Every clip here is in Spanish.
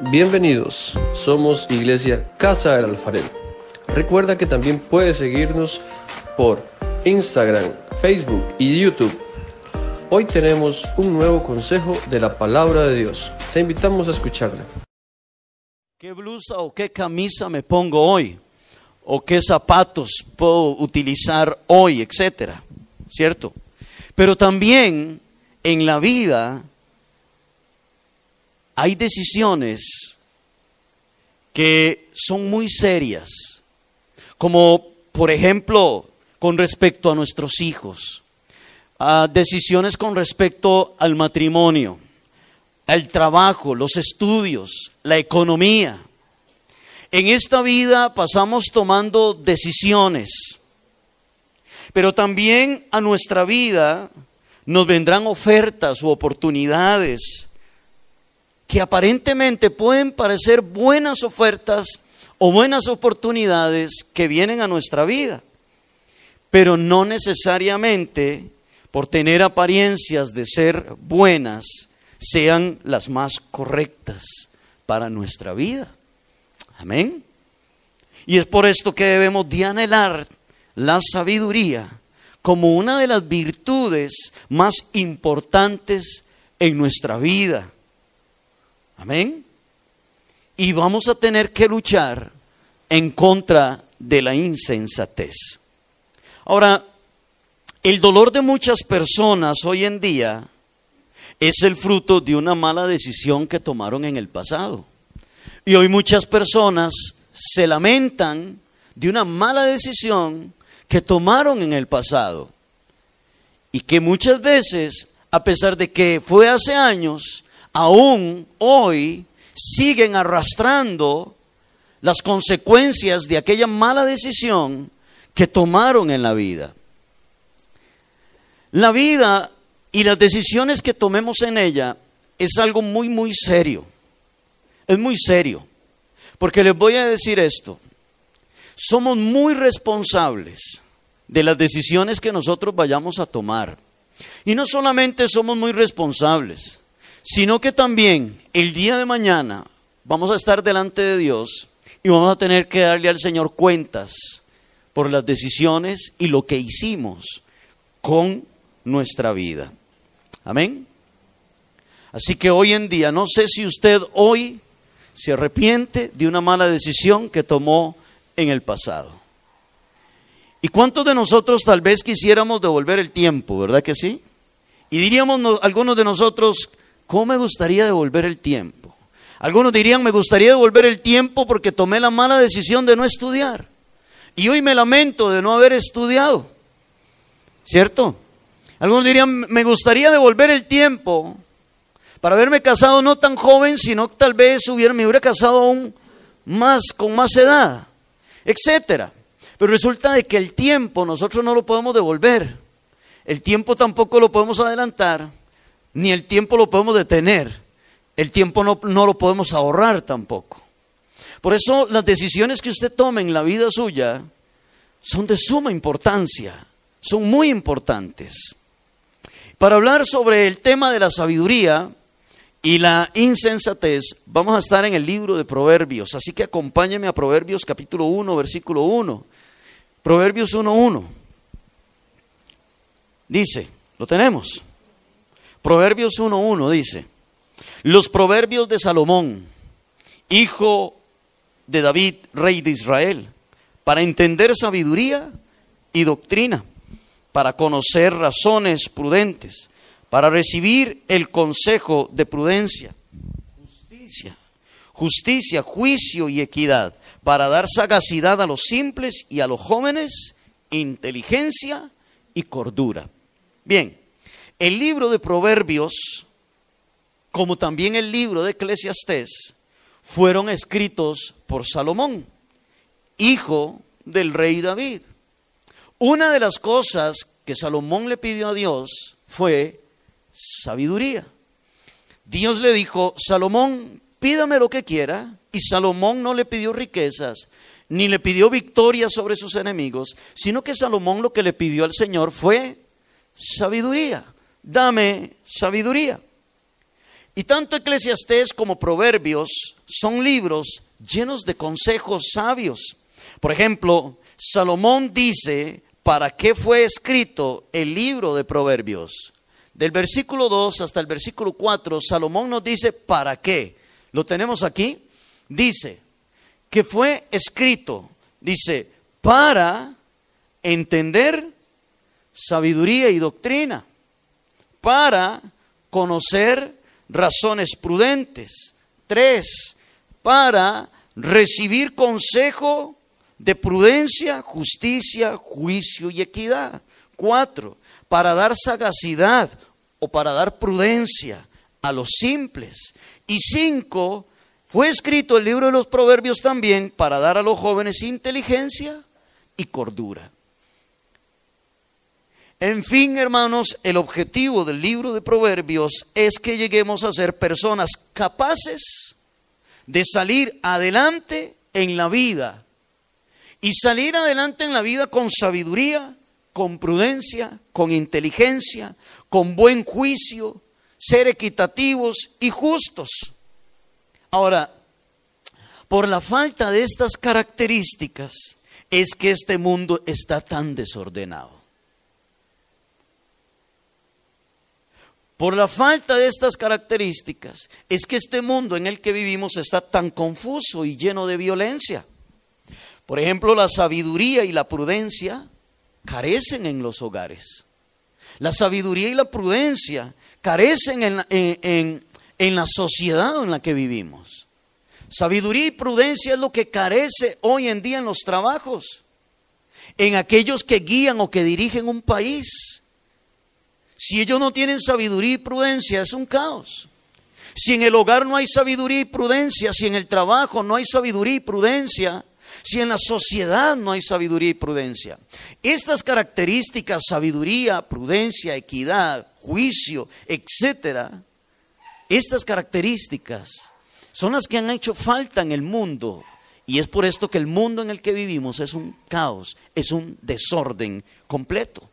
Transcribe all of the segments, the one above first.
Bienvenidos, somos Iglesia Casa del Alfarero. Recuerda que también puedes seguirnos por Instagram, Facebook y YouTube. Hoy tenemos un nuevo consejo de la palabra de Dios. Te invitamos a escucharla. ¿Qué blusa o qué camisa me pongo hoy? ¿O qué zapatos puedo utilizar hoy, etcétera? ¿Cierto? Pero también en la vida hay decisiones que son muy serias, como por ejemplo con respecto a nuestros hijos, a decisiones con respecto al matrimonio, al trabajo, los estudios, la economía. En esta vida pasamos tomando decisiones, pero también a nuestra vida nos vendrán ofertas u oportunidades que aparentemente pueden parecer buenas ofertas o buenas oportunidades que vienen a nuestra vida, pero no necesariamente por tener apariencias de ser buenas sean las más correctas para nuestra vida. Amén. Y es por esto que debemos de anhelar la sabiduría como una de las virtudes más importantes en nuestra vida. Amén. Y vamos a tener que luchar en contra de la insensatez. Ahora, el dolor de muchas personas hoy en día es el fruto de una mala decisión que tomaron en el pasado. Y hoy muchas personas se lamentan de una mala decisión que tomaron en el pasado. Y que muchas veces, a pesar de que fue hace años, aún hoy siguen arrastrando las consecuencias de aquella mala decisión que tomaron en la vida. La vida y las decisiones que tomemos en ella es algo muy, muy serio. Es muy serio. Porque les voy a decir esto. Somos muy responsables de las decisiones que nosotros vayamos a tomar. Y no solamente somos muy responsables, sino que también el día de mañana vamos a estar delante de Dios y vamos a tener que darle al Señor cuentas por las decisiones y lo que hicimos con nuestra vida. Amén. Así que hoy en día, no sé si usted hoy se arrepiente de una mala decisión que tomó en el pasado. ¿Y cuántos de nosotros tal vez quisiéramos devolver el tiempo, verdad que sí? Y diríamos algunos de nosotros, ¿Cómo me gustaría devolver el tiempo? Algunos dirían, me gustaría devolver el tiempo porque tomé la mala decisión de no estudiar. Y hoy me lamento de no haber estudiado. ¿Cierto? Algunos dirían, me gustaría devolver el tiempo para haberme casado no tan joven, sino tal vez hubiera, me hubiera casado aún más, con más edad, etcétera. Pero resulta de que el tiempo nosotros no lo podemos devolver. El tiempo tampoco lo podemos adelantar ni el tiempo lo podemos detener, el tiempo no, lo podemos ahorrar tampoco. Por eso las decisiones que usted tome en la vida suya son de suma importancia, son muy importantes. Para hablar sobre el tema de la sabiduría y la insensatez, vamos a estar en el libro de Proverbios, así que acompáñeme a Proverbios capítulo 1, versículo 1. Proverbios 1.1. Dice, ¿lo tenemos? Proverbios 1.1 dice, los proverbios de Salomón, hijo de David, rey de Israel, para entender sabiduría y doctrina, para conocer razones prudentes, para recibir el consejo de prudencia, justicia, justicia, juicio y equidad, para dar sagacidad a los simples y a los jóvenes, inteligencia y cordura. Bien, el libro de Proverbios, como también el libro de Eclesiastés, fueron escritos por Salomón, hijo del rey David. Una de las cosas que Salomón le pidió a Dios fue sabiduría. Dios le dijo, Salomón, pídame lo que quiera. Y Salomón no le pidió riquezas, ni le pidió victoria sobre sus enemigos, sino que Salomón lo que le pidió al Señor fue sabiduría dame sabiduría. Y tanto Eclesiastés como Proverbios son libros llenos de consejos sabios. Por ejemplo, Salomón dice, ¿para qué fue escrito el libro de Proverbios? Del versículo 2 hasta el versículo 4, Salomón nos dice, ¿para qué? Lo tenemos aquí. Dice que fue escrito, dice, para entender sabiduría y doctrina, para conocer razones prudentes. Tres, para recibir consejo de prudencia, justicia, juicio y equidad. Cuatro, para dar sagacidad o para dar prudencia a los simples. Y cinco, fue escrito el libro de los proverbios también para dar a los jóvenes inteligencia y cordura. En fin, hermanos, el objetivo del libro de Proverbios es que lleguemos a ser personas capaces de salir adelante en la vida. Y salir adelante en la vida con sabiduría, con prudencia, con inteligencia, con buen juicio, ser equitativos y justos. Ahora, por la falta de estas características es que este mundo está tan desordenado. Por la falta de estas características es que este mundo en el que vivimos está tan confuso y lleno de violencia. Por ejemplo, la sabiduría y la prudencia carecen en los hogares. La sabiduría y la prudencia carecen en, en la sociedad en la que vivimos. Sabiduría y prudencia es lo que carece hoy en día en los trabajos, en aquellos que guían o que dirigen un país si ellos no tienen sabiduría y prudencia, es un caos. Si en el hogar no hay sabiduría y prudencia, si en el trabajo no hay sabiduría y prudencia, si en la sociedad no hay sabiduría y prudencia. Estas características, sabiduría, prudencia, equidad, juicio, etcétera, estas características son las que han hecho falta en el mundo. Y es por esto que el mundo en el que vivimos es un caos, es un desorden completo.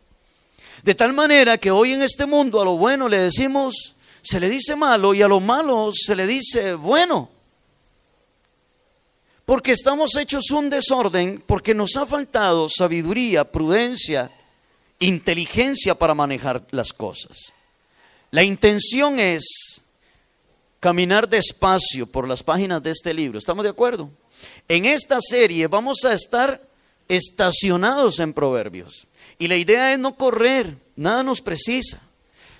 De tal manera que hoy en este mundo a lo bueno le decimos, se le dice malo y a lo malo se le dice bueno. Porque estamos hechos un desorden, porque nos ha faltado sabiduría, prudencia, inteligencia para manejar las cosas. La intención es caminar despacio por las páginas de este libro. ¿Estamos de acuerdo? En esta serie vamos a estar estacionados en proverbios. Y la idea es no correr, nada nos precisa.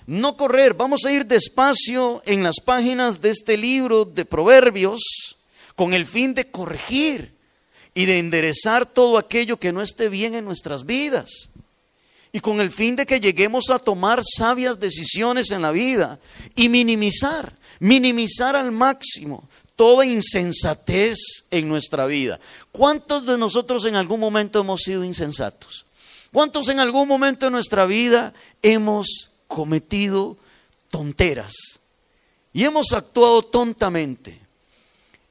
No correr, vamos a ir despacio en las páginas de este libro de Proverbios con el fin de corregir y de enderezar todo aquello que no esté bien en nuestras vidas. Y con el fin de que lleguemos a tomar sabias decisiones en la vida y minimizar, minimizar al máximo toda insensatez en nuestra vida. ¿Cuántos de nosotros en algún momento hemos sido insensatos? ¿Cuántos en algún momento de nuestra vida hemos cometido tonteras y hemos actuado tontamente?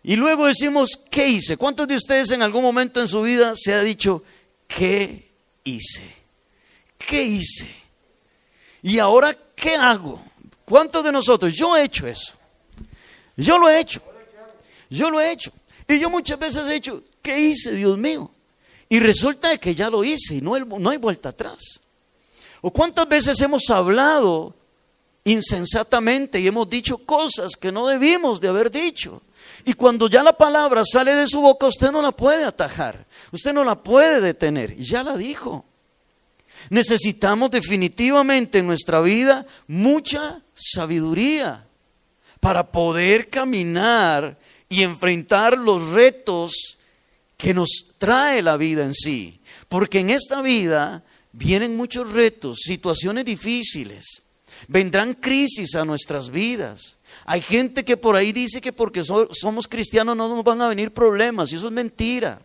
Y luego decimos, ¿qué hice? ¿Cuántos de ustedes en algún momento en su vida se ha dicho, ¿qué hice? ¿Qué hice? ¿Y ahora qué hago? ¿Cuántos de nosotros? Yo he hecho eso. Yo lo he hecho. Yo lo he hecho. Y yo muchas veces he dicho, ¿qué hice, Dios mío? Y resulta que ya lo hice y no, no hay vuelta atrás. ¿O cuántas veces hemos hablado insensatamente y hemos dicho cosas que no debimos de haber dicho? Y cuando ya la palabra sale de su boca, usted no la puede atajar, usted no la puede detener. Y ya la dijo. Necesitamos definitivamente en nuestra vida mucha sabiduría para poder caminar y enfrentar los retos que nos trae la vida en sí. Porque en esta vida vienen muchos retos, situaciones difíciles, vendrán crisis a nuestras vidas. Hay gente que por ahí dice que porque somos cristianos no nos van a venir problemas, y eso es mentira.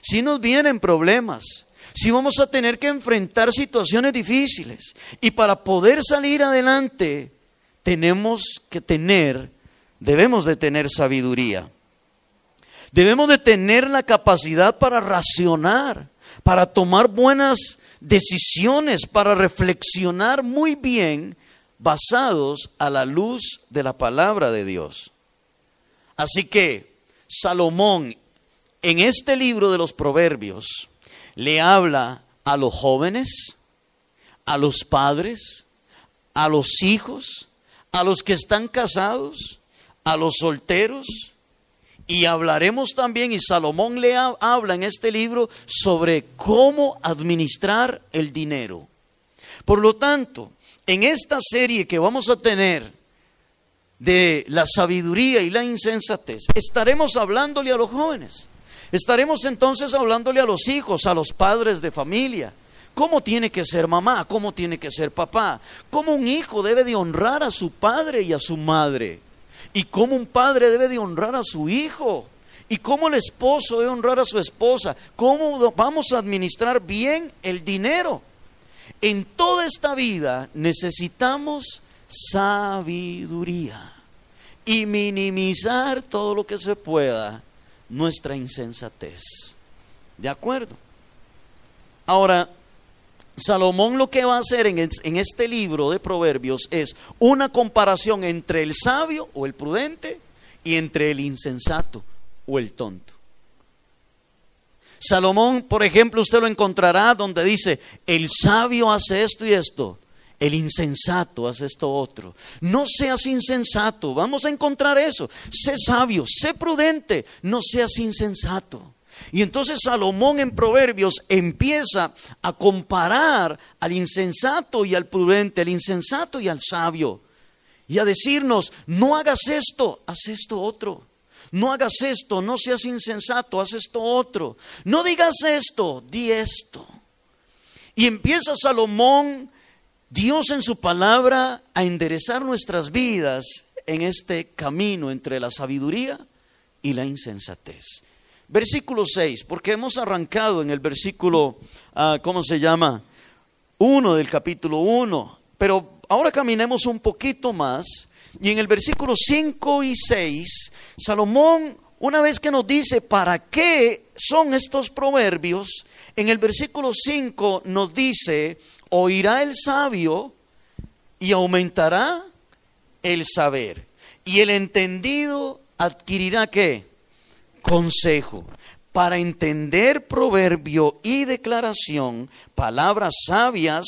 Si nos vienen problemas, si vamos a tener que enfrentar situaciones difíciles, y para poder salir adelante, tenemos que tener, debemos de tener sabiduría. Debemos de tener la capacidad para racionar, para tomar buenas decisiones, para reflexionar muy bien basados a la luz de la palabra de Dios. Así que Salomón en este libro de los proverbios le habla a los jóvenes, a los padres, a los hijos, a los que están casados, a los solteros, y hablaremos también, y Salomón le habla en este libro sobre cómo administrar el dinero. Por lo tanto, en esta serie que vamos a tener de la sabiduría y la insensatez, estaremos hablándole a los jóvenes. Estaremos entonces hablándole a los hijos, a los padres de familia. ¿Cómo tiene que ser mamá? ¿Cómo tiene que ser papá? ¿Cómo un hijo debe de honrar a su padre y a su madre? ¿Y cómo un padre debe de honrar a su hijo? ¿Y cómo el esposo debe honrar a su esposa? ¿Cómo vamos a administrar bien el dinero? En toda esta vida necesitamos sabiduría y minimizar todo lo que se pueda nuestra insensatez. ¿De acuerdo? Ahora, Salomón lo que va a hacer en, este libro de Proverbios es una comparación entre el sabio o el prudente y entre el insensato o el tonto. Salomón, por ejemplo, usted lo encontrará donde dice, el sabio hace esto y esto, el insensato hace esto otro. No seas insensato, vamos a encontrar eso. Sé sabio, sé prudente, no seas insensato. Y entonces Salomón en Proverbios empieza a comparar al insensato y al prudente, al insensato y al sabio. Y a decirnos, no hagas esto, haz esto otro. No hagas esto, no seas insensato, haz esto otro. No digas esto, di esto. Y empieza Salomón, Dios en su palabra, a enderezar nuestras vidas en este camino entre la sabiduría y la insensatez. Versículo 6, porque hemos arrancado en el versículo, ah, ¿cómo se llama? 1 del capítulo 1, pero ahora caminemos un poquito más y en el versículo 5 y 6, Salomón, una vez que nos dice para qué son estos proverbios, en el versículo 5 nos dice, oirá el sabio y aumentará el saber. Y el entendido adquirirá qué? Consejo, para entender proverbio y declaración, palabras sabias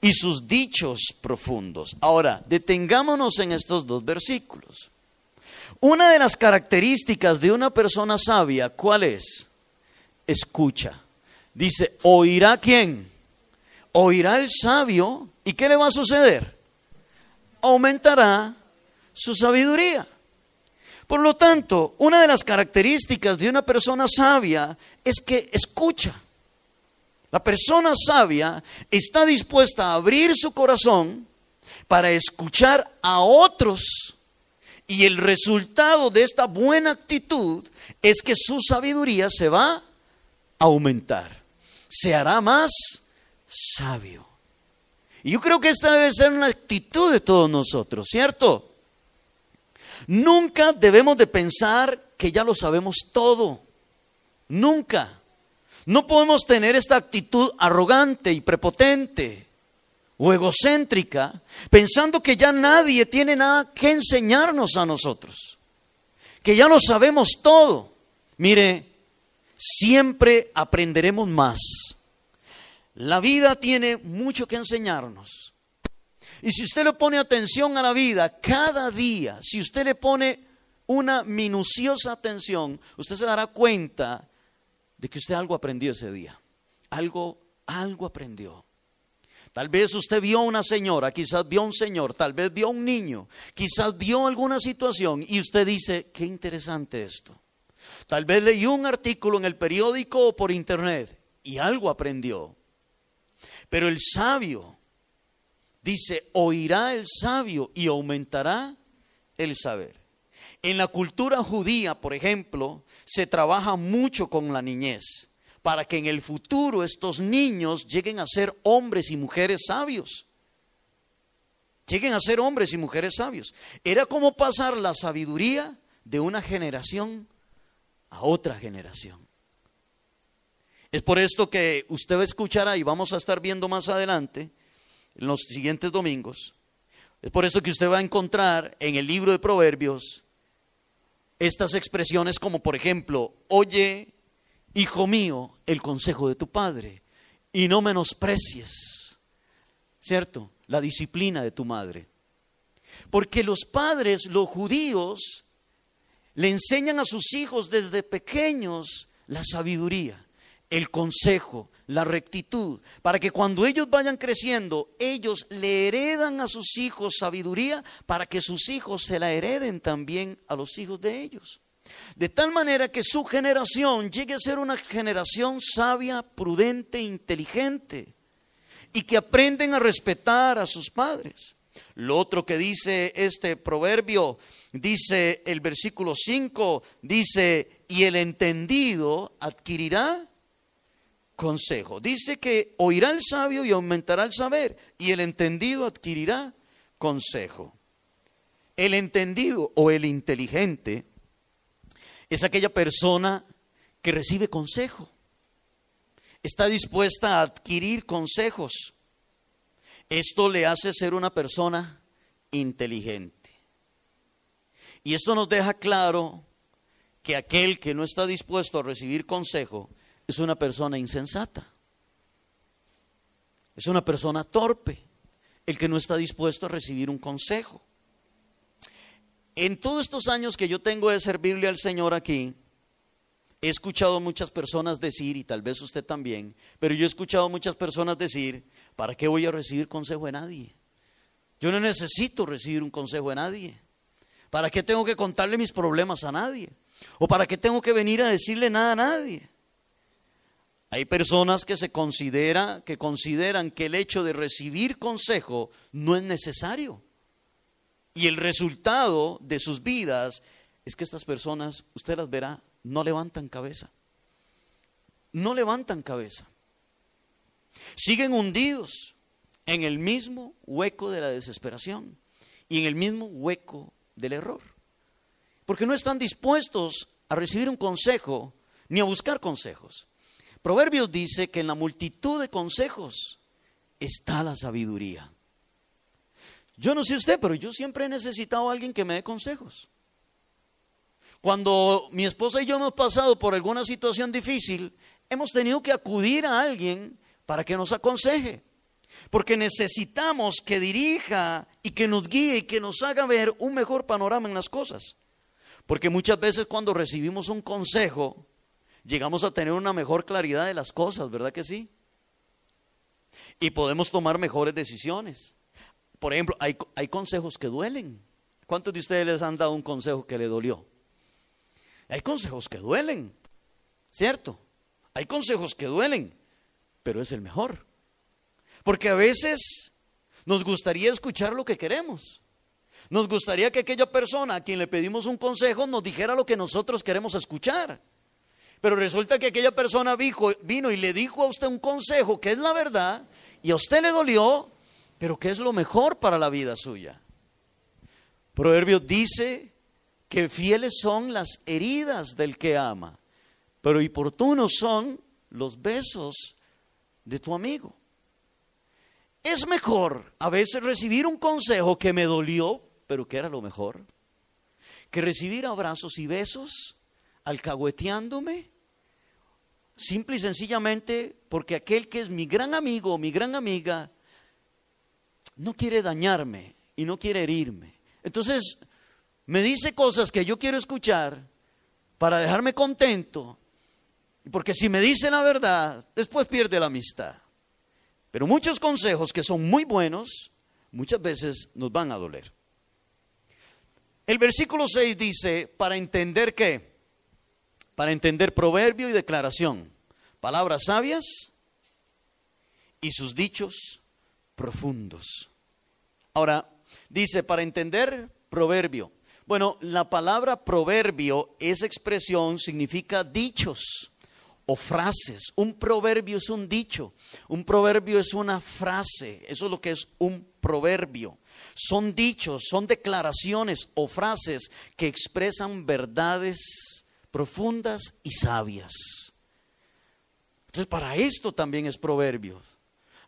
y sus dichos profundos. Ahora, detengámonos en estos dos versículos. Una de las características de una persona sabia, ¿cuál es? Escucha. Dice, ¿oirá quién? Oirá el sabio. ¿Y qué le va a suceder? Aumentará su sabiduría. Por lo tanto, una de las características de una persona sabia es que escucha. La persona sabia está dispuesta a abrir su corazón para escuchar a otros y el resultado de esta buena actitud es que su sabiduría se va a aumentar, se hará más sabio. Y yo creo que esta debe ser una actitud de todos nosotros, ¿cierto? Nunca debemos de pensar que ya lo sabemos todo. Nunca. No podemos tener esta actitud arrogante y prepotente o egocéntrica, pensando que ya nadie tiene nada que enseñarnos a nosotros, que ya lo sabemos todo. Mire, siempre aprenderemos más. La vida tiene mucho que enseñarnos. Y si usted le pone atención a la vida cada día, si usted le pone una minuciosa atención, usted se dará cuenta de que usted algo aprendió ese día. Algo, algo aprendió. Tal vez usted vio a una señora, quizás vio a un señor, tal vez vio a un niño, quizás vio alguna situación y usted dice, qué interesante esto. Tal vez leyó un artículo en el periódico o por internet y algo aprendió. Pero el sabio Dice, oirá el sabio y aumentará el saber. En la cultura judía, por ejemplo, se trabaja mucho con la niñez para que en el futuro estos niños lleguen a ser hombres y mujeres sabios. Lleguen a ser hombres y mujeres sabios. Era como pasar la sabiduría de una generación a otra generación. Es por esto que usted escuchará y vamos a estar viendo más adelante en los siguientes domingos, Es por eso que usted va a encontrar en el libro de Proverbios estas expresiones como por ejemplo, oye, hijo mío, el consejo de tu padre y no menosprecies, ¿cierto? La disciplina de tu madre. Porque los padres, los judíos, le enseñan a sus hijos desde pequeños la sabiduría, el consejo, la rectitud, para que cuando ellos vayan creciendo, ellos le heredan a sus hijos sabiduría, para que sus hijos se la hereden también a los hijos de ellos. De tal manera que su generación llegue a ser una generación sabia, prudente, inteligente, y que aprenden a respetar a sus padres. Lo otro que dice este proverbio, dice el versículo 5, dice, y el entendido adquirirá consejo. Dice que oirá el sabio y aumentará el saber, y el entendido adquirirá consejo. El entendido o el inteligente es aquella persona que recibe consejo, está dispuesta a adquirir consejos. Esto le hace ser una persona inteligente. Y esto nos deja claro que aquel que no está dispuesto a recibir consejo es una persona insensata. Es una persona torpe, el que no está dispuesto a recibir un consejo. En todos estos años que yo tengo de servirle al Señor aquí, he escuchado muchas personas decir, y tal vez usted también, pero yo he escuchado muchas personas decir, ¿para qué voy a recibir consejo de nadie? Yo no necesito recibir un consejo de nadie. ¿Para qué tengo que contarle mis problemas a nadie? ¿O para qué tengo que venir a decirle nada a nadie? Hay personas que se considera, que consideran que el hecho de recibir consejo no es necesario. Y el resultado de sus vidas es que estas personas, usted las verá, no levantan cabeza. No levantan cabeza. Siguen hundidos en el mismo hueco de la desesperación y en el mismo hueco del error. Porque no están dispuestos a recibir un consejo ni a buscar consejos. Proverbios dice que en la multitud de consejos está la sabiduría. Yo no sé usted, pero yo siempre he necesitado a alguien que me dé consejos. Cuando mi esposa y yo hemos pasado por alguna situación difícil, hemos tenido que acudir a alguien para que nos aconseje. Porque necesitamos que dirija y que nos guíe y que nos haga ver un mejor panorama en las cosas. Porque muchas veces cuando recibimos un consejo, llegamos a tener una mejor claridad de las cosas, ¿verdad que sí? Y podemos tomar mejores decisiones. Por ejemplo, hay, hay consejos que duelen. ¿Cuántos de ustedes les han dado un consejo que le dolió? Hay consejos que duelen, ¿cierto? Hay consejos que duelen, pero es el mejor. Porque a veces nos gustaría escuchar lo que queremos. Nos gustaría que aquella persona a quien le pedimos un consejo nos dijera lo que nosotros queremos escuchar. Pero resulta que aquella persona vino y le dijo a usted un consejo que es la verdad y a usted le dolió pero ¿qué es lo mejor para la vida suya? Proverbios dice que fieles son las heridas del que ama, pero oportunos son los besos de tu amigo. Es mejor a veces recibir un consejo que me dolió, pero que era lo mejor, que recibir abrazos y besos alcahueteándome, simple y sencillamente porque aquel que es mi gran amigo o mi gran amiga no quiere dañarme y no quiere herirme. Entonces, me dice cosas que yo quiero escuchar para dejarme contento, porque si me dice la verdad, después pierde la amistad. Pero muchos consejos que son muy buenos, muchas veces nos van a doler. El versículo 6 dice, para entender qué? Para entender proverbio y declaración, palabras sabias y sus dichos profundos. Ahora, dice, para entender proverbio. Bueno, la palabra proverbio, esa expresión significa dichos o frases. Un proverbio es un dicho, un proverbio es una frase, eso es lo que es un proverbio. Son dichos, son declaraciones o frases que expresan verdades profundas y sabias. Entonces, para esto también es proverbio,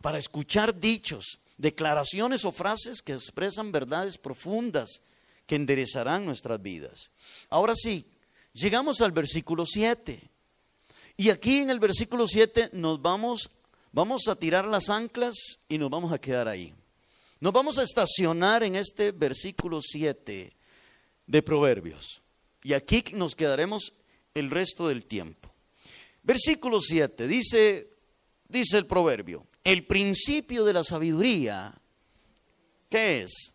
para escuchar dichos. declaraciones o frases que expresan verdades profundas que enderezarán nuestras vidas. Ahora sí, llegamos al versículo 7. Y aquí en el versículo 7 nos vamos, vamos a tirar las anclas y nos vamos a quedar ahí. Nos vamos a estacionar en este versículo 7 de Proverbios. Y aquí nos quedaremos el resto del tiempo. Versículo 7 dice, dice el proverbio, el principio de la sabiduría, ¿qué es?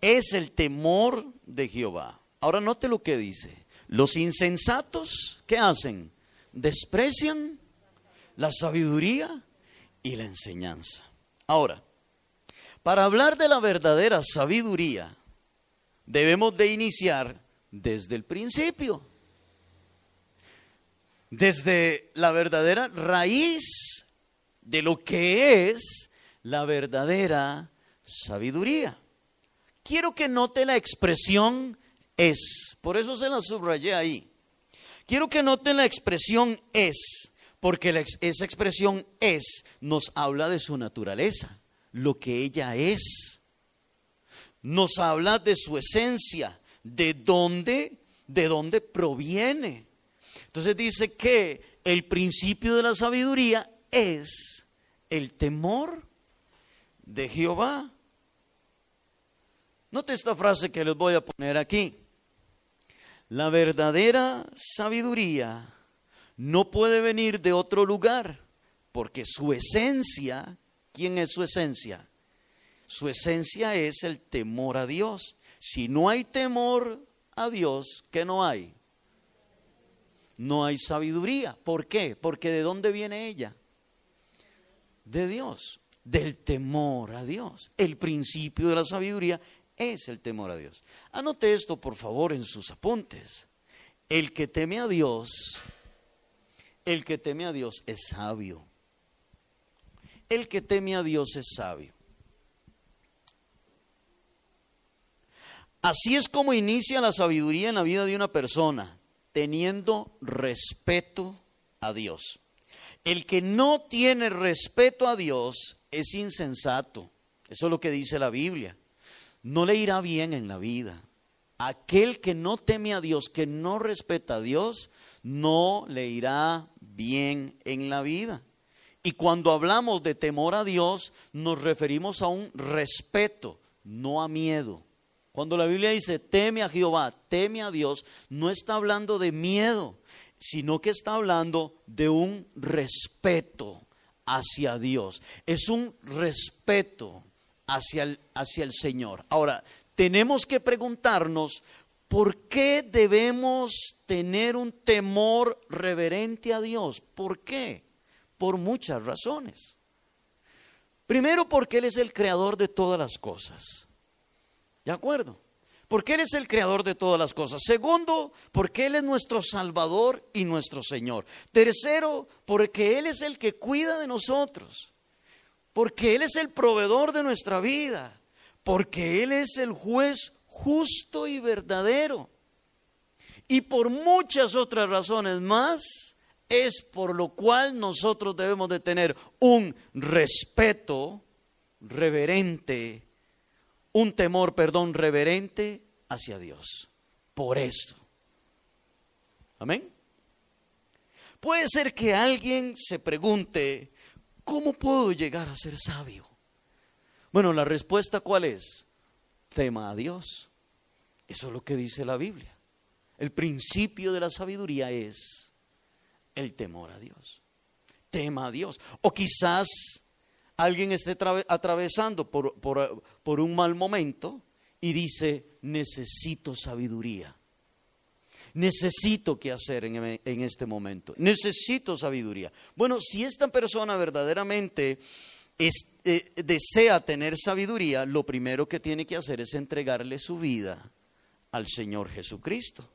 Es el temor de Jehová. Ahora note lo que dice. Los insensatos, ¿qué hacen? Desprecian la sabiduría y la enseñanza. Ahora, para hablar de la verdadera sabiduría, debemos de iniciar desde el principio desde la verdadera raíz de lo que es la verdadera sabiduría. Quiero que note la expresión es, por eso se la subrayé ahí. Quiero que note la expresión es, porque esa expresión es nos habla de su naturaleza, lo que ella es. Nos habla de su esencia, de dónde, de dónde proviene. Entonces dice que el principio de la sabiduría es el temor de Jehová. Note esta frase que les voy a poner aquí. La verdadera sabiduría no puede venir de otro lugar, porque su esencia, ¿quién es su esencia? Su esencia es el temor a Dios. Si no hay temor a Dios, ¿qué no hay? no hay sabiduría. ¿Por qué? Porque ¿de dónde viene ella? De Dios, del temor a Dios. El principio de la sabiduría es el temor a Dios. Anote esto, por favor, en sus apuntes. El que teme a Dios, el que teme a Dios es sabio. El que teme a Dios es sabio. Así es como inicia la sabiduría en la vida de una persona teniendo respeto a Dios. El que no tiene respeto a Dios es insensato. Eso es lo que dice la Biblia. No le irá bien en la vida. Aquel que no teme a Dios, que no respeta a Dios, no le irá bien en la vida. Y cuando hablamos de temor a Dios, nos referimos a un respeto, no a miedo. Cuando la Biblia dice teme a Jehová, teme a Dios, no está hablando de miedo, sino que está hablando de un respeto hacia Dios. Es un respeto hacia el, hacia el Señor. Ahora, tenemos que preguntarnos, ¿por qué debemos tener un temor reverente a Dios? ¿Por qué? Por muchas razones. Primero porque Él es el creador de todas las cosas. ¿De acuerdo? Porque Él es el creador de todas las cosas. Segundo, porque Él es nuestro Salvador y nuestro Señor. Tercero, porque Él es el que cuida de nosotros. Porque Él es el proveedor de nuestra vida. Porque Él es el juez justo y verdadero. Y por muchas otras razones más, es por lo cual nosotros debemos de tener un respeto reverente un temor, perdón, reverente hacia Dios. Por eso. Amén. Puede ser que alguien se pregunte, ¿cómo puedo llegar a ser sabio? Bueno, la respuesta cuál es? Tema a Dios. Eso es lo que dice la Biblia. El principio de la sabiduría es el temor a Dios. Tema a Dios. O quizás alguien esté atravesando por, un mal momento y dice, necesito sabiduría. Necesito qué hacer en, este momento. Necesito sabiduría. Bueno, si esta persona verdaderamente eh, desea tener sabiduría, lo primero que tiene que hacer es entregarle su vida al Señor Jesucristo,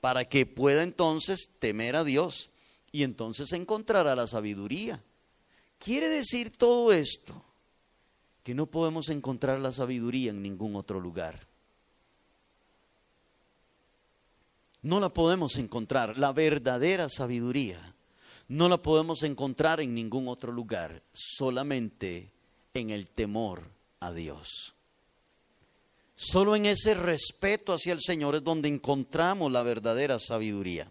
para que pueda entonces temer a Dios y entonces encontrará la sabiduría. Quiere decir todo esto que no podemos encontrar la sabiduría en ningún otro lugar. No la podemos encontrar, la verdadera sabiduría, no la podemos encontrar en ningún otro lugar, solamente en el temor a Dios. Solo en ese respeto hacia el Señor es donde encontramos la verdadera sabiduría.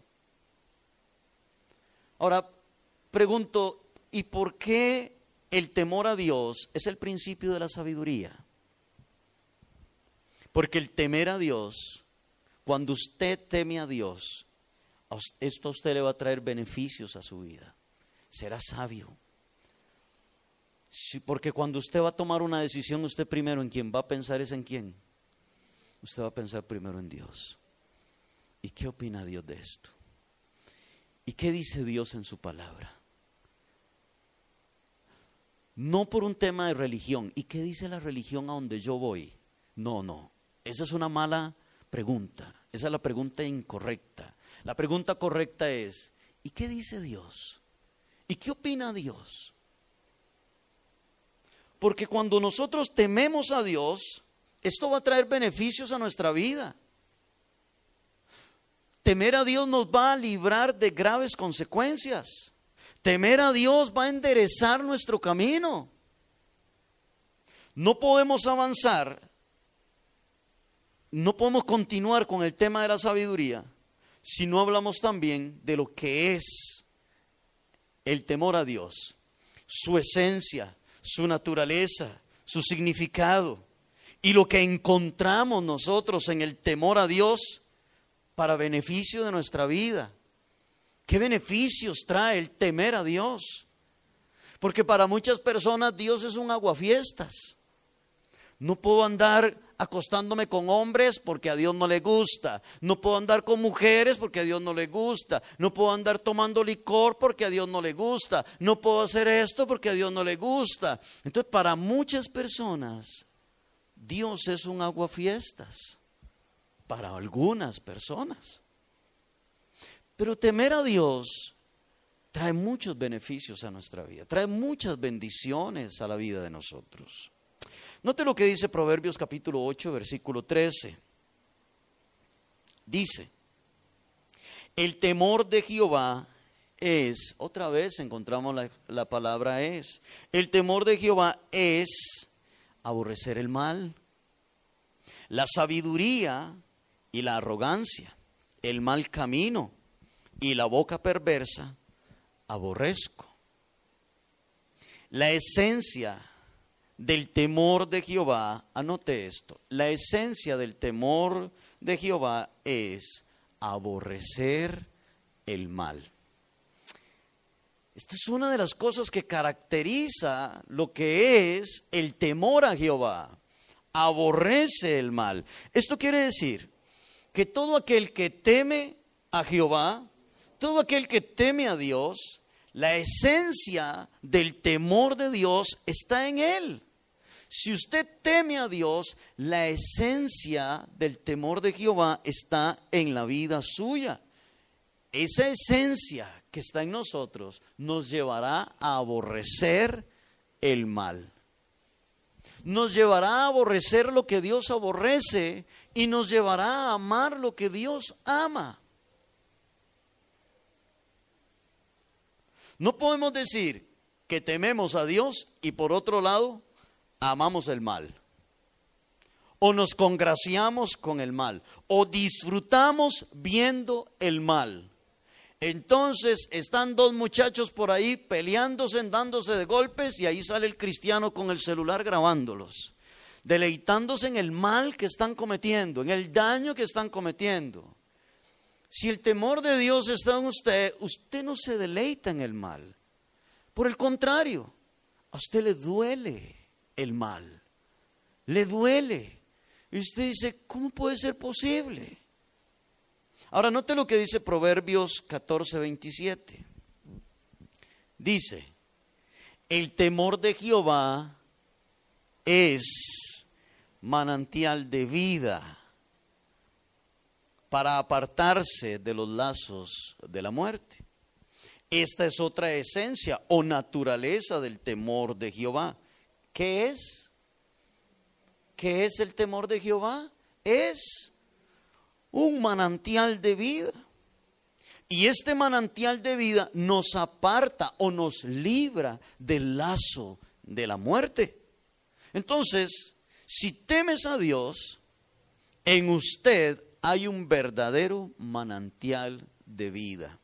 Ahora, pregunto, ¿y por qué el temor a Dios es el principio de la sabiduría? Porque el temer a Dios, cuando usted teme a Dios, esto a usted le va a traer beneficios a su vida. Será sabio. porque cuando usted va a tomar una decisión, usted primero en quién va a pensar es en quién. Usted va a pensar primero en Dios. ¿Y qué opina Dios de esto? ¿Y qué dice Dios en su palabra? No por un tema de religión. ¿Y qué dice la religión a donde yo voy? No, no. Esa es una mala pregunta. Esa es la pregunta incorrecta. La pregunta correcta es, ¿y qué dice Dios? ¿Y qué opina Dios? Porque cuando nosotros tememos a Dios, esto va a traer beneficios a nuestra vida. Temer a Dios nos va a librar de graves consecuencias. Temer a Dios va a enderezar nuestro camino. No podemos avanzar, no podemos continuar con el tema de la sabiduría si no hablamos también de lo que es el temor a Dios, su esencia, su naturaleza, su significado y lo que encontramos nosotros en el temor a Dios para beneficio de nuestra vida. ¿Qué beneficios trae el temer a Dios? Porque para muchas personas Dios es un aguafiestas. No puedo andar acostándome con hombres porque a Dios no le gusta. No puedo andar con mujeres porque a Dios no le gusta. No puedo andar tomando licor porque a Dios no le gusta. No puedo hacer esto porque a Dios no le gusta. Entonces, para muchas personas, Dios es un aguafiestas. Para algunas personas. Pero temer a Dios trae muchos beneficios a nuestra vida, trae muchas bendiciones a la vida de nosotros. Note lo que dice Proverbios capítulo 8, versículo 13. Dice, el temor de Jehová es, otra vez encontramos la, la, palabra es, el temor de Jehová es aborrecer el mal, la sabiduría y la arrogancia, el mal camino y la boca perversa aborrezco. La esencia del temor de Jehová, anote esto, la esencia del temor de Jehová es aborrecer el mal. Esta es una de las cosas que caracteriza lo que es el temor a Jehová. Aborrece el mal. Esto quiere decir que todo aquel que teme a Jehová, todo aquel que teme a Dios, la esencia del temor de Dios está en él. Si usted teme a Dios, la esencia del temor de Jehová está en la vida suya. Esa esencia que está en nosotros nos llevará a aborrecer el mal. Nos llevará a aborrecer lo que Dios aborrece y nos llevará a amar lo que Dios ama. No podemos decir que tememos a Dios y por otro lado amamos el mal. O nos congraciamos con el mal. O disfrutamos viendo el mal. Entonces están dos muchachos por ahí peleándose, dándose de golpes y ahí sale el cristiano con el celular grabándolos, deleitándose en el mal que están cometiendo, en el daño que están cometiendo. Si el temor de Dios está en usted, usted no se deleita en el mal. Por el contrario, a usted le duele el mal. Le duele. Y usted dice, ¿cómo puede ser posible? Ahora note lo que dice Proverbios 14, 27. Dice, el temor de Jehová es manantial de vida para apartarse de los lazos de la muerte. Esta es otra esencia o naturaleza del temor de Jehová. ¿Qué es? ¿Qué es el temor de Jehová? Es un manantial de vida. Y este manantial de vida nos aparta o nos libra del lazo de la muerte. Entonces, si temes a Dios, en usted hay un verdadero manantial de vida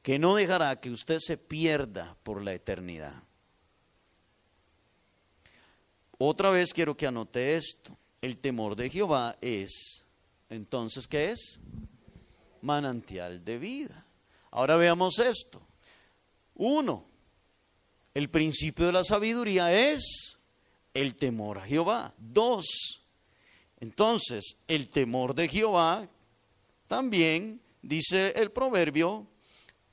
que no dejará que usted se pierda por la eternidad. Otra vez quiero que anote esto. El temor de Jehová es, entonces, ¿qué es? Manantial de vida. Ahora veamos esto. Uno, el principio de la sabiduría es el temor a Jehová. Dos, entonces el temor de Jehová también, dice el proverbio,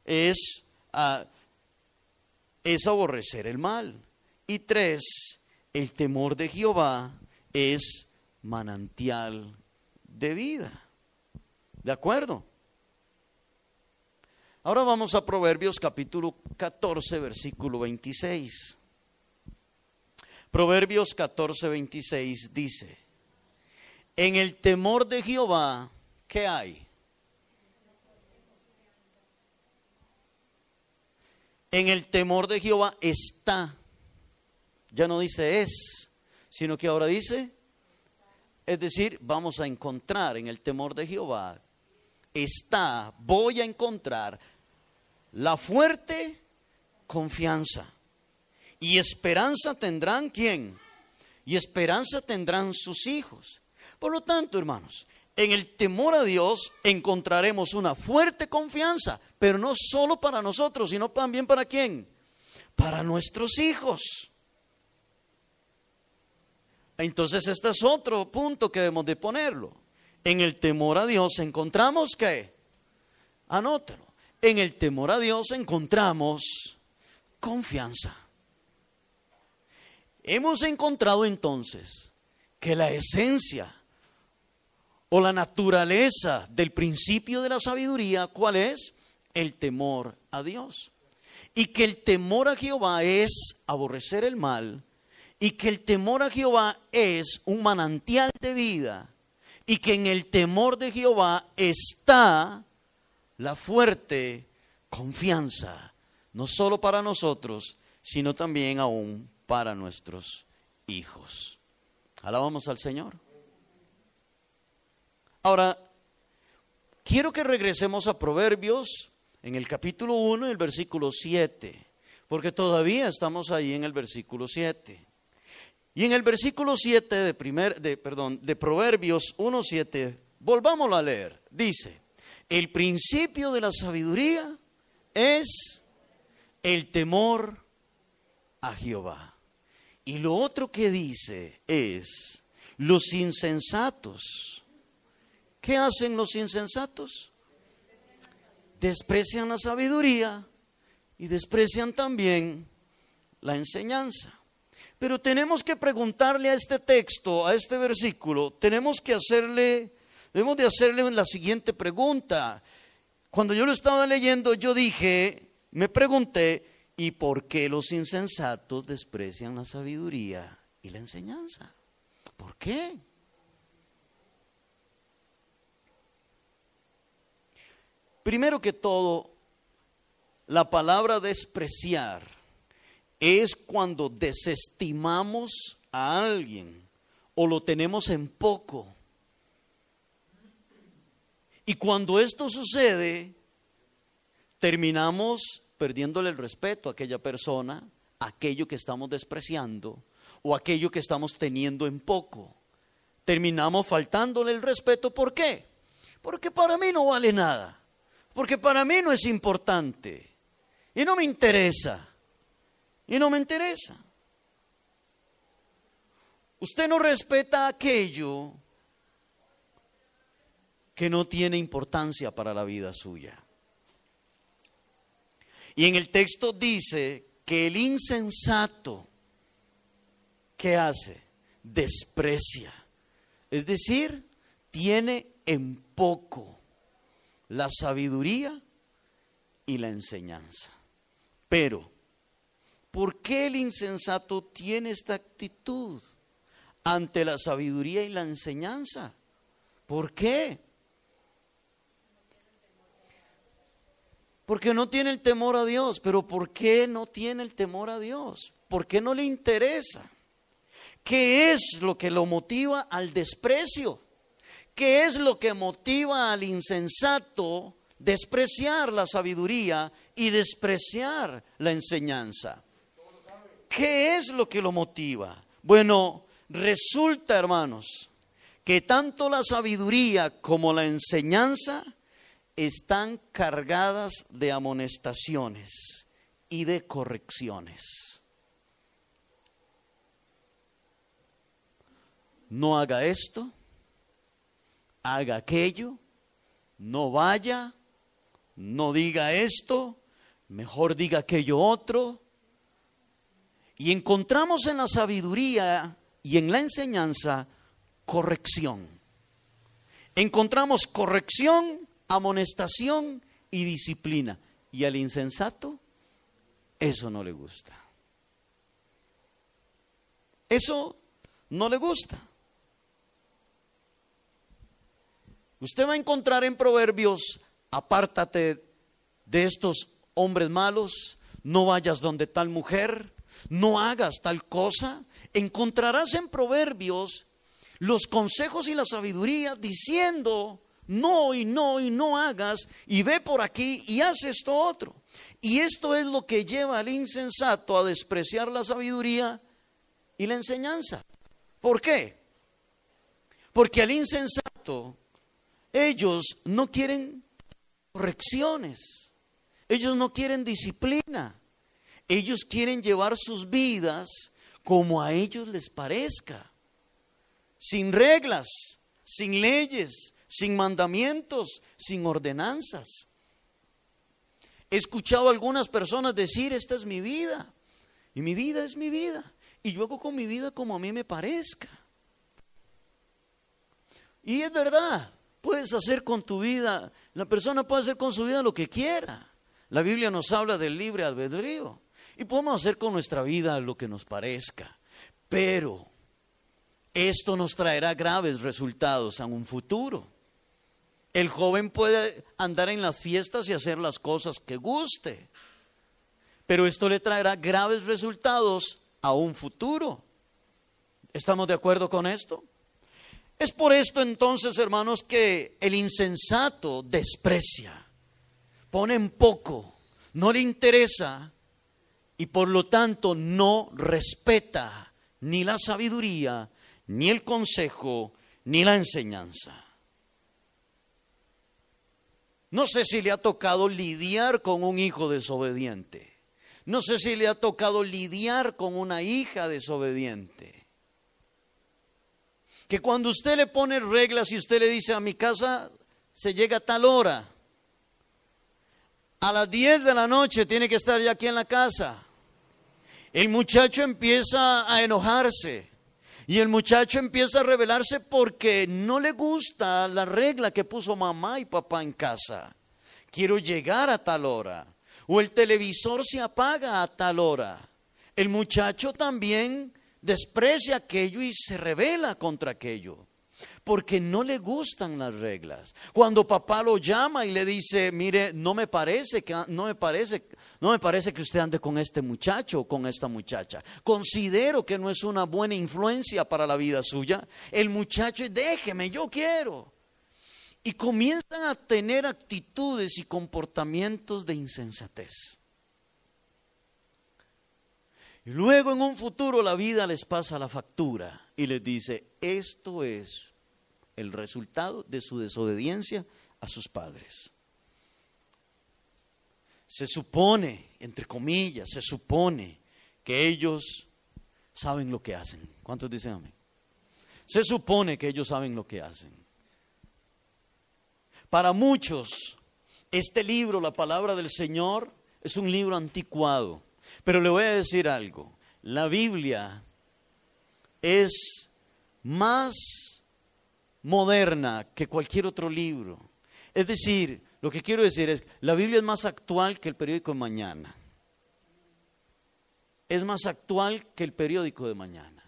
es, ah, es aborrecer el mal. Y tres, el temor de Jehová es manantial de vida. ¿De acuerdo? Ahora vamos a Proverbios capítulo 14, versículo 26. Proverbios 14, 26 dice, en el temor de Jehová, ¿qué hay? En el temor de Jehová está. Ya no dice es, sino que ahora dice, es decir, vamos a encontrar en el temor de Jehová, está, voy a encontrar la fuerte confianza. Y esperanza tendrán quién? Y esperanza tendrán sus hijos. Por lo tanto, hermanos, en el temor a Dios encontraremos una fuerte confianza, pero no solo para nosotros, sino también para quién? Para nuestros hijos. Entonces este es otro punto que debemos de ponerlo. En el temor a Dios encontramos que, anótalo, en el temor a Dios encontramos confianza. Hemos encontrado entonces que la esencia o la naturaleza del principio de la sabiduría, ¿cuál es? El temor a Dios. Y que el temor a Jehová es aborrecer el mal, y que el temor a Jehová es un manantial de vida, y que en el temor de Jehová está la fuerte confianza, no solo para nosotros, sino también aún para nuestros hijos. Alabamos al Señor. Ahora, quiero que regresemos a Proverbios en el capítulo 1, el versículo 7, porque todavía estamos ahí en el versículo 7. Y en el versículo 7 de, primer, de, perdón, de Proverbios 1.7, volvámoslo a leer. Dice, el principio de la sabiduría es el temor a Jehová. Y lo otro que dice es, los insensatos ¿Qué hacen los insensatos? Desprecian la sabiduría y desprecian también la enseñanza. Pero tenemos que preguntarle a este texto, a este versículo, tenemos que hacerle, debemos de hacerle la siguiente pregunta. Cuando yo lo estaba leyendo, yo dije, me pregunté, ¿y por qué los insensatos desprecian la sabiduría y la enseñanza? ¿Por qué? Primero que todo, la palabra despreciar es cuando desestimamos a alguien o lo tenemos en poco. Y cuando esto sucede, terminamos perdiéndole el respeto a aquella persona, aquello que estamos despreciando o aquello que estamos teniendo en poco. Terminamos faltándole el respeto. ¿Por qué? Porque para mí no vale nada porque para mí no es importante y no me interesa. Y no me interesa. Usted no respeta aquello que no tiene importancia para la vida suya. Y en el texto dice que el insensato, ¿qué hace? Desprecia. Es decir, tiene en poco la sabiduría y la enseñanza. Pero, ¿por qué el insensato tiene esta actitud ante la sabiduría y la enseñanza? ¿Por qué? Porque no tiene el temor a Dios. Pero ¿por qué no tiene el temor a Dios? ¿Por qué no le interesa? ¿Qué es lo que lo motiva al desprecio? ¿Qué es lo que motiva al insensato despreciar la sabiduría y despreciar la enseñanza? ¿Qué es lo que lo motiva? Bueno, resulta, hermanos, que tanto la sabiduría como la enseñanza están cargadas de amonestaciones y de correcciones. No haga esto, haga aquello, no vaya, no diga esto, mejor diga aquello otro. Y encontramos en la sabiduría y en la enseñanza corrección. Encontramos corrección, amonestación y disciplina. Y al insensato, eso no le gusta. Eso no le gusta. Usted va a encontrar en Proverbios, apártate de estos hombres malos, no vayas donde tal mujer, no hagas tal cosa. Encontrarás en Proverbios los consejos y la sabiduría diciendo no y no y no hagas y ve por aquí y haz esto otro. Y esto es lo que lleva al insensato a despreciar la sabiduría y la enseñanza. ¿Por qué? Porque al insensato ellos no quieren correcciones, ellos no quieren disciplina, ellos quieren llevar sus vidas como a ellos les parezca, sin reglas, sin leyes, sin mandamientos, sin ordenanzas. He escuchado a algunas personas decir, esta es mi vida, y mi vida es mi vida, y yo hago con mi vida como a mí me parezca. Y es verdad, puedes hacer con tu vida, la persona puede hacer con su vida lo que quiera. La Biblia nos habla del libre albedrío. Y podemos hacer con nuestra vida lo que nos parezca. Pero esto nos traerá graves resultados en un futuro. El joven puede andar en las fiestas y hacer las cosas que guste. Pero esto le traerá graves resultados a un futuro. ¿Estamos de acuerdo con esto? Es por esto entonces, hermanos, que el insensato desprecia, pone en poco, no le interesa y por lo tanto no respeta ni la sabiduría, ni el consejo, ni la enseñanza. No sé si le ha tocado lidiar con un hijo desobediente. No sé si le ha tocado lidiar con una hija desobediente. Que cuando usted le pone reglas y usted le dice a mi casa se llega a tal hora, a las 10 de la noche tiene que estar ya aquí en la casa. El muchacho empieza a enojarse y el muchacho empieza a rebelarse porque no le gusta la regla que puso mamá y papá en casa. Quiero llegar a tal hora. O el televisor se apaga a tal hora. El muchacho también desprecia aquello y se revela contra aquello porque no le gustan las reglas. Cuando papá lo llama y le dice, mire, no me parece que no me parece, no me parece que usted ande con este muchacho o con esta muchacha. Considero que no es una buena influencia para la vida suya. El muchacho, déjeme, yo quiero. Y comienzan a tener actitudes y comportamientos de insensatez. Luego en un futuro la vida les pasa la factura y les dice, esto es el resultado de su desobediencia a sus padres. Se supone, entre comillas, se supone que ellos saben lo que hacen. ¿Cuántos dicen amén? Se supone que ellos saben lo que hacen. Para muchos, este libro, la palabra del Señor, es un libro anticuado. Pero le voy a decir algo. La Biblia es más moderna que cualquier otro libro. Es decir, lo que quiero decir es, la Biblia es más actual que el periódico de mañana. Es más actual que el periódico de mañana.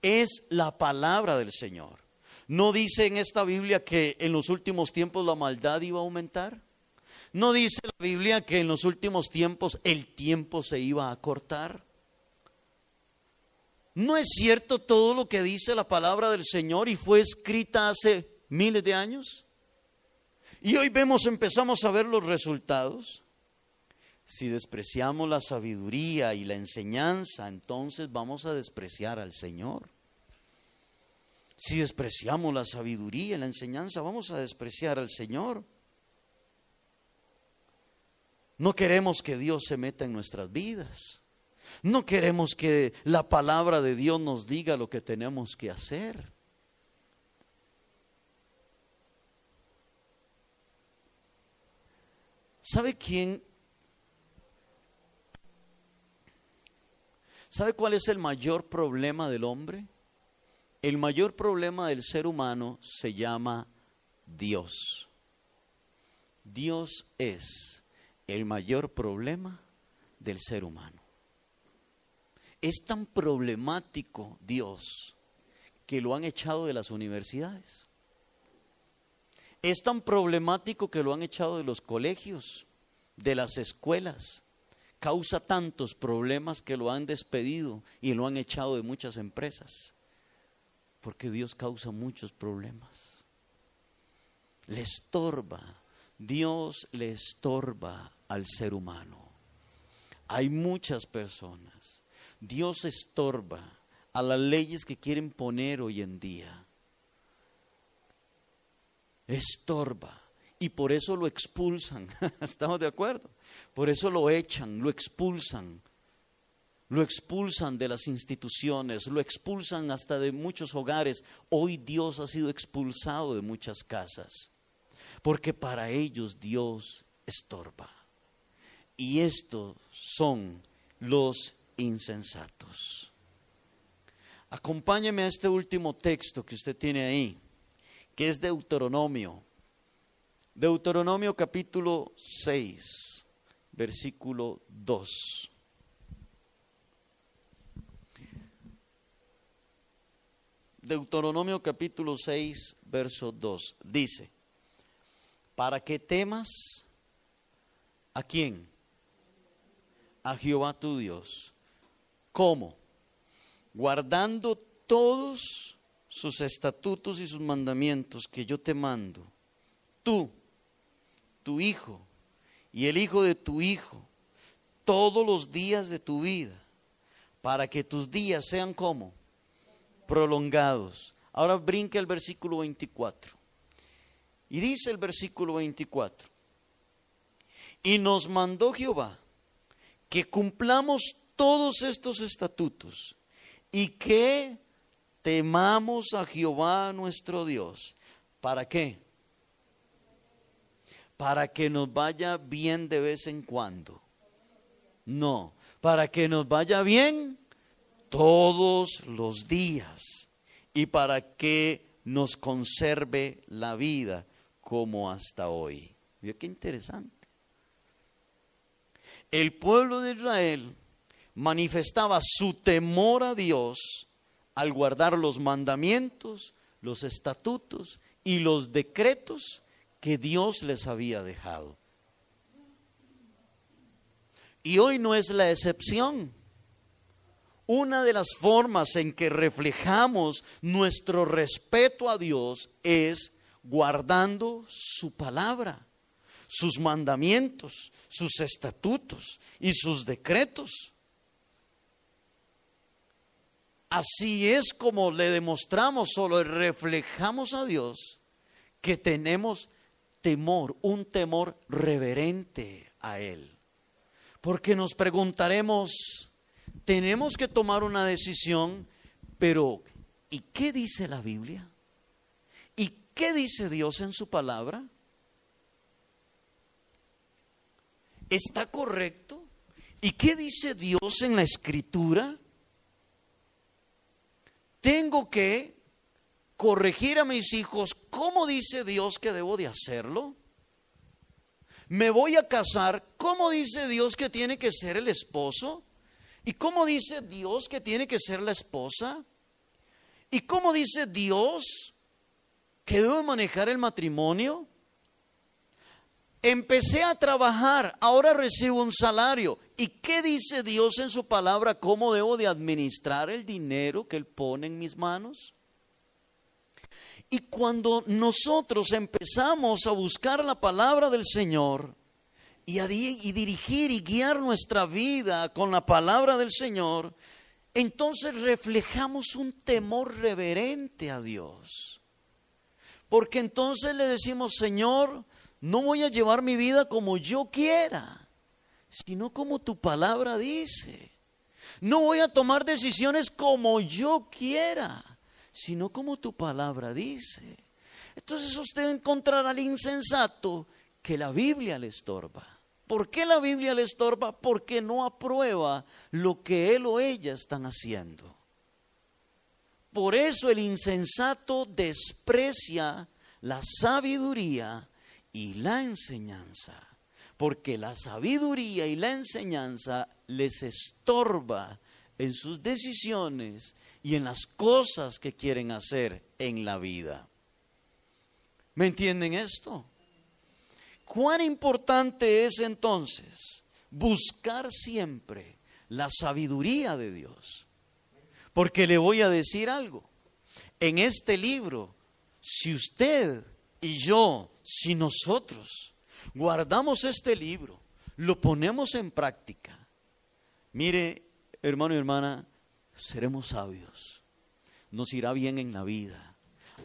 Es la palabra del Señor. ¿No dice en esta Biblia que en los últimos tiempos la maldad iba a aumentar? ¿No dice la Biblia que en los últimos tiempos el tiempo se iba a cortar? ¿No es cierto todo lo que dice la palabra del Señor y fue escrita hace miles de años? Y hoy vemos, empezamos a ver los resultados. Si despreciamos la sabiduría y la enseñanza, entonces vamos a despreciar al Señor. Si despreciamos la sabiduría y la enseñanza, vamos a despreciar al Señor. No queremos que Dios se meta en nuestras vidas. No queremos que la palabra de Dios nos diga lo que tenemos que hacer. ¿Sabe quién? ¿Sabe cuál es el mayor problema del hombre? El mayor problema del ser humano se llama Dios. Dios es el mayor problema del ser humano. Es tan problemático Dios que lo han echado de las universidades. Es tan problemático que lo han echado de los colegios, de las escuelas. Causa tantos problemas que lo han despedido y lo han echado de muchas empresas. Porque Dios causa muchos problemas. Le estorba. Dios le estorba al ser humano. Hay muchas personas. Dios estorba a las leyes que quieren poner hoy en día. Estorba. Y por eso lo expulsan. ¿Estamos de acuerdo? Por eso lo echan, lo expulsan lo expulsan de las instituciones, lo expulsan hasta de muchos hogares. Hoy Dios ha sido expulsado de muchas casas, porque para ellos Dios estorba. Y estos son los insensatos. Acompáñeme a este último texto que usted tiene ahí, que es Deuteronomio. Deuteronomio capítulo 6, versículo 2. Deuteronomio capítulo 6, verso 2. Dice, para que temas a quién? A Jehová tu Dios. ¿Cómo? Guardando todos sus estatutos y sus mandamientos que yo te mando. Tú, tu hijo y el hijo de tu hijo, todos los días de tu vida, para que tus días sean como prolongados. Ahora brinca el versículo 24. Y dice el versículo 24, y nos mandó Jehová que cumplamos todos estos estatutos y que temamos a Jehová nuestro Dios. ¿Para qué? Para que nos vaya bien de vez en cuando. No, para que nos vaya bien todos los días y para que nos conserve la vida como hasta hoy. Mira qué interesante. El pueblo de Israel manifestaba su temor a Dios al guardar los mandamientos, los estatutos y los decretos que Dios les había dejado. Y hoy no es la excepción. Una de las formas en que reflejamos nuestro respeto a Dios es guardando su palabra, sus mandamientos, sus estatutos y sus decretos. Así es como le demostramos o le reflejamos a Dios que tenemos temor, un temor reverente a Él. Porque nos preguntaremos, tenemos que tomar una decisión, pero ¿y qué dice la Biblia? ¿Y qué dice Dios en su palabra? ¿Está correcto? ¿Y qué dice Dios en la escritura? Tengo que corregir a mis hijos cómo dice Dios que debo de hacerlo. Me voy a casar, ¿cómo dice Dios que tiene que ser el esposo? ¿Y cómo dice Dios que tiene que ser la esposa? ¿Y cómo dice Dios que debe manejar el matrimonio? Empecé a trabajar, ahora recibo un salario. ¿Y qué dice Dios en su palabra? ¿Cómo debo de administrar el dinero que Él pone en mis manos? Y cuando nosotros empezamos a buscar la palabra del Señor y, a y dirigir y guiar nuestra vida con la palabra del Señor, entonces reflejamos un temor reverente a Dios. Porque entonces le decimos, Señor, no voy a llevar mi vida como yo quiera, sino como tu palabra dice. No voy a tomar decisiones como yo quiera, sino como tu palabra dice. Entonces usted encontrará al insensato que la Biblia le estorba. ¿Por qué la Biblia le estorba? Porque no aprueba lo que él o ella están haciendo. Por eso el insensato desprecia la sabiduría y la enseñanza, porque la sabiduría y la enseñanza les estorba en sus decisiones y en las cosas que quieren hacer en la vida. ¿Me entienden esto? ¿Cuán importante es entonces buscar siempre la sabiduría de Dios? Porque le voy a decir algo. En este libro, si usted y yo si nosotros guardamos este libro, lo ponemos en práctica, mire, hermano y hermana, seremos sabios, nos irá bien en la vida,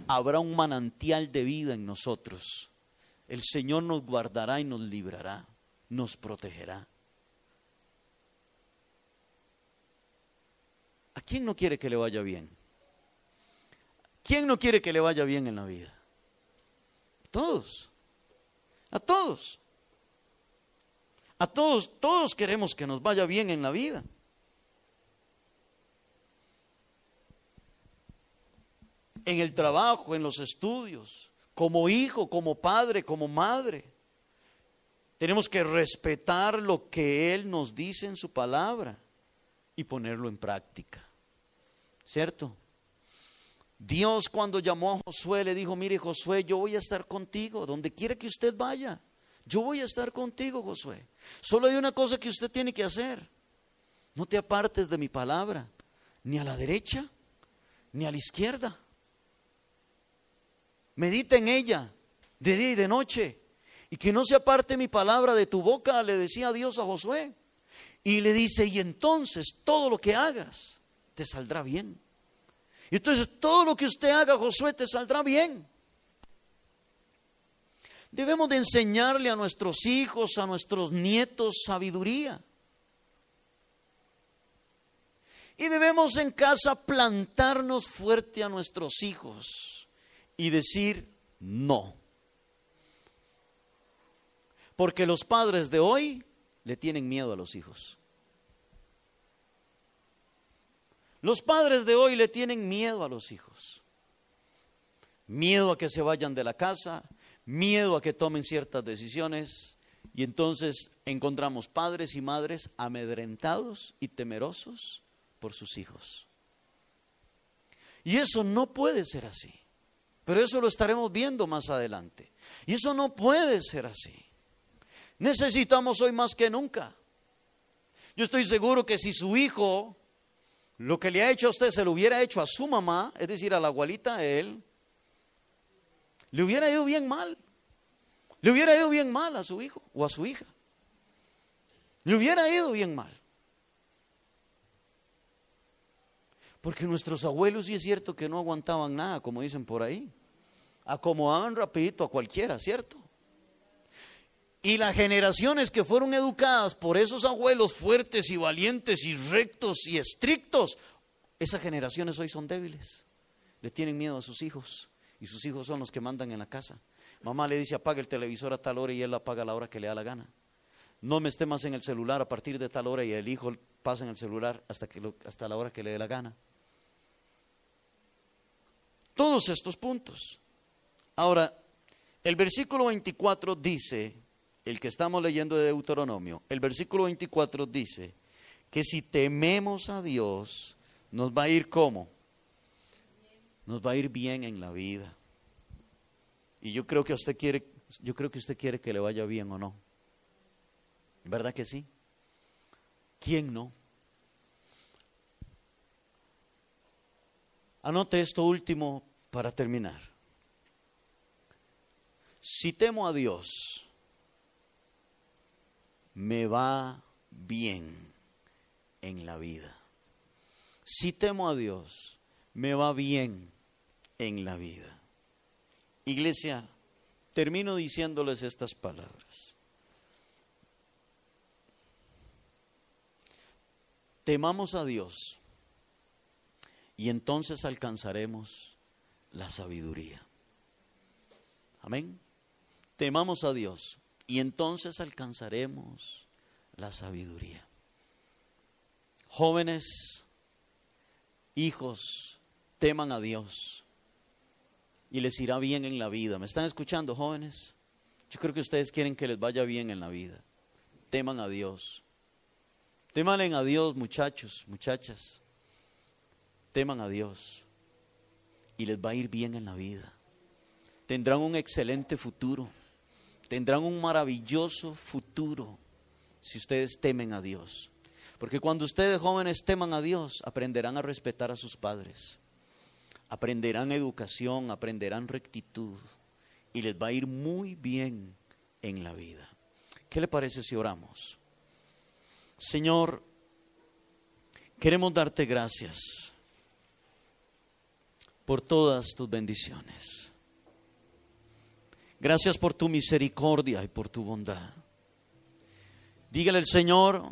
habrá un manantial de vida en nosotros, el Señor nos guardará y nos librará, nos protegerá. ¿A quién no quiere que le vaya bien? ¿Quién no quiere que le vaya bien en la vida? Todos. A todos. A todos, todos queremos que nos vaya bien en la vida. En el trabajo, en los estudios, como hijo, como padre, como madre. Tenemos que respetar lo que Él nos dice en su palabra y ponerlo en práctica. ¿Cierto? Dios cuando llamó a Josué le dijo, mire Josué, yo voy a estar contigo, donde quiera que usted vaya. Yo voy a estar contigo, Josué. Solo hay una cosa que usted tiene que hacer. No te apartes de mi palabra, ni a la derecha, ni a la izquierda. Medita en ella, de día y de noche. Y que no se aparte mi palabra de tu boca, le decía Dios a Josué. Y le dice, y entonces todo lo que hagas te saldrá bien. Y entonces todo lo que usted haga, Josué, te saldrá bien. Debemos de enseñarle a nuestros hijos, a nuestros nietos sabiduría. Y debemos en casa plantarnos fuerte a nuestros hijos y decir no. Porque los padres de hoy le tienen miedo a los hijos. Los padres de hoy le tienen miedo a los hijos. Miedo a que se vayan de la casa, miedo a que tomen ciertas decisiones. Y entonces encontramos padres y madres amedrentados y temerosos por sus hijos. Y eso no puede ser así. Pero eso lo estaremos viendo más adelante. Y eso no puede ser así. Necesitamos hoy más que nunca. Yo estoy seguro que si su hijo lo que le ha hecho a usted se lo hubiera hecho a su mamá, es decir, a la abuelita a él, le hubiera ido bien mal. Le hubiera ido bien mal a su hijo o a su hija. Le hubiera ido bien mal. Porque nuestros abuelos sí es cierto que no aguantaban nada, como dicen por ahí. Acomodaban rapidito a cualquiera, ¿cierto? Y las generaciones que fueron educadas por esos abuelos fuertes y valientes y rectos y estrictos, esas generaciones hoy son débiles. Le tienen miedo a sus hijos y sus hijos son los que mandan en la casa. Mamá le dice apaga el televisor a tal hora y él apaga a la hora que le da la gana. No me esté más en el celular a partir de tal hora y el hijo pasa en el celular hasta, hasta la hora que le dé la gana. Todos estos puntos. Ahora, el versículo 24 dice, el que estamos leyendo de Deuteronomio, el versículo 24 dice que si tememos a Dios, nos va a ir como? Nos va a ir bien en la vida. Y yo creo que usted quiere, yo creo que usted quiere que le vaya bien o no. ¿Verdad que sí? ¿Quién no? Anote esto último para terminar. Si temo a Dios, me va bien en la vida. Si temo a Dios, me va bien en la vida. Iglesia, termino diciéndoles estas palabras. Temamos a Dios y entonces alcanzaremos la sabiduría. Amén. Temamos a Dios y entonces alcanzaremos la sabiduría. Jóvenes, hijos, teman a Dios y les irá bien en la vida. ¿Me están escuchando, jóvenes? Yo creo que ustedes quieren que les vaya bien en la vida. Teman a Dios. Teman a Dios, muchachos, muchachas. Teman a Dios y les va a ir bien en la vida. Tendrán un excelente futuro. Tendrán un maravilloso futuro si ustedes temen a Dios. Porque cuando ustedes jóvenes teman a Dios, aprenderán a respetar a sus padres, aprenderán educación, aprenderán rectitud y les va a ir muy bien en la vida. ¿Qué le parece si oramos? Señor, queremos darte gracias por todas tus bendiciones. Gracias por tu misericordia y por tu bondad. Dígale al Señor,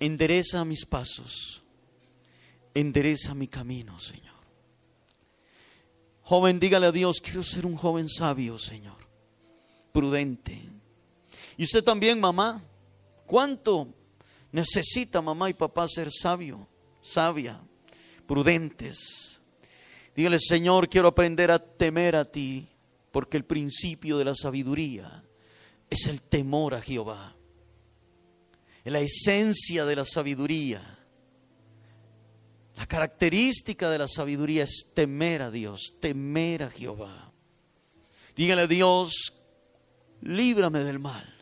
endereza mis pasos, endereza mi camino, Señor. Joven, dígale a Dios, quiero ser un joven sabio, Señor, prudente. Y usted también, mamá, ¿cuánto necesita mamá y papá ser sabio, sabia, prudentes? Dígale, Señor, quiero aprender a temer a ti, porque el principio de la sabiduría es el temor a Jehová la esencia de la sabiduría. La característica de la sabiduría es temer a Dios, temer a Jehová. Dígale a Dios, líbrame del mal.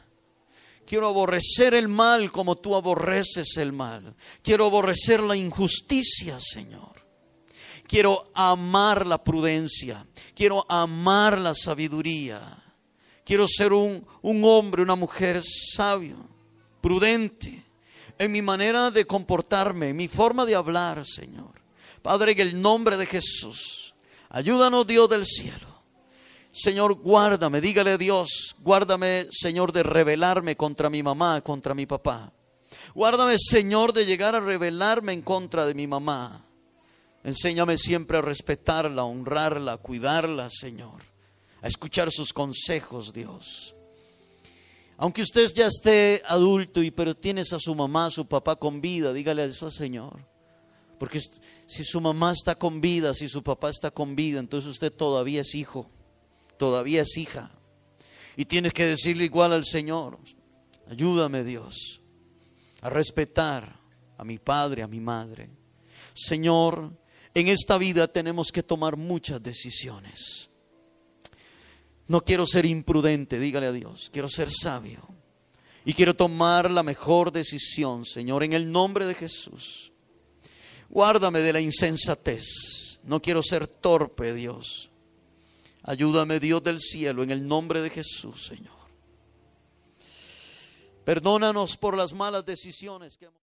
Quiero aborrecer el mal como tú aborreces el mal. Quiero aborrecer la injusticia, Señor. Quiero amar la prudencia. Quiero amar la sabiduría. Quiero ser un, un hombre, una mujer sabio prudente en mi manera de comportarme, en mi forma de hablar, Señor. Padre, en el nombre de Jesús, ayúdanos Dios del cielo. Señor, guárdame, dígale a Dios, guárdame, Señor, de rebelarme contra mi mamá, contra mi papá. Guárdame, Señor, de llegar a rebelarme en contra de mi mamá. Enséñame siempre a respetarla, a honrarla, a cuidarla, Señor. A escuchar sus consejos, Dios. Aunque usted ya esté adulto y pero tienes a su mamá, a su papá con vida, dígale eso al Señor. Porque si su mamá está con vida, si su papá está con vida, entonces usted todavía es hijo, todavía es hija. Y tienes que decirle igual al Señor, ayúdame Dios a respetar a mi padre, a mi madre. Señor, en esta vida tenemos que tomar muchas decisiones. No quiero ser imprudente, dígale a Dios. Quiero ser sabio. Y quiero tomar la mejor decisión, Señor, en el nombre de Jesús. Guárdame de la insensatez. No quiero ser torpe, Dios. Ayúdame, Dios del cielo, en el nombre de Jesús, Señor. Perdónanos por las malas decisiones que hemos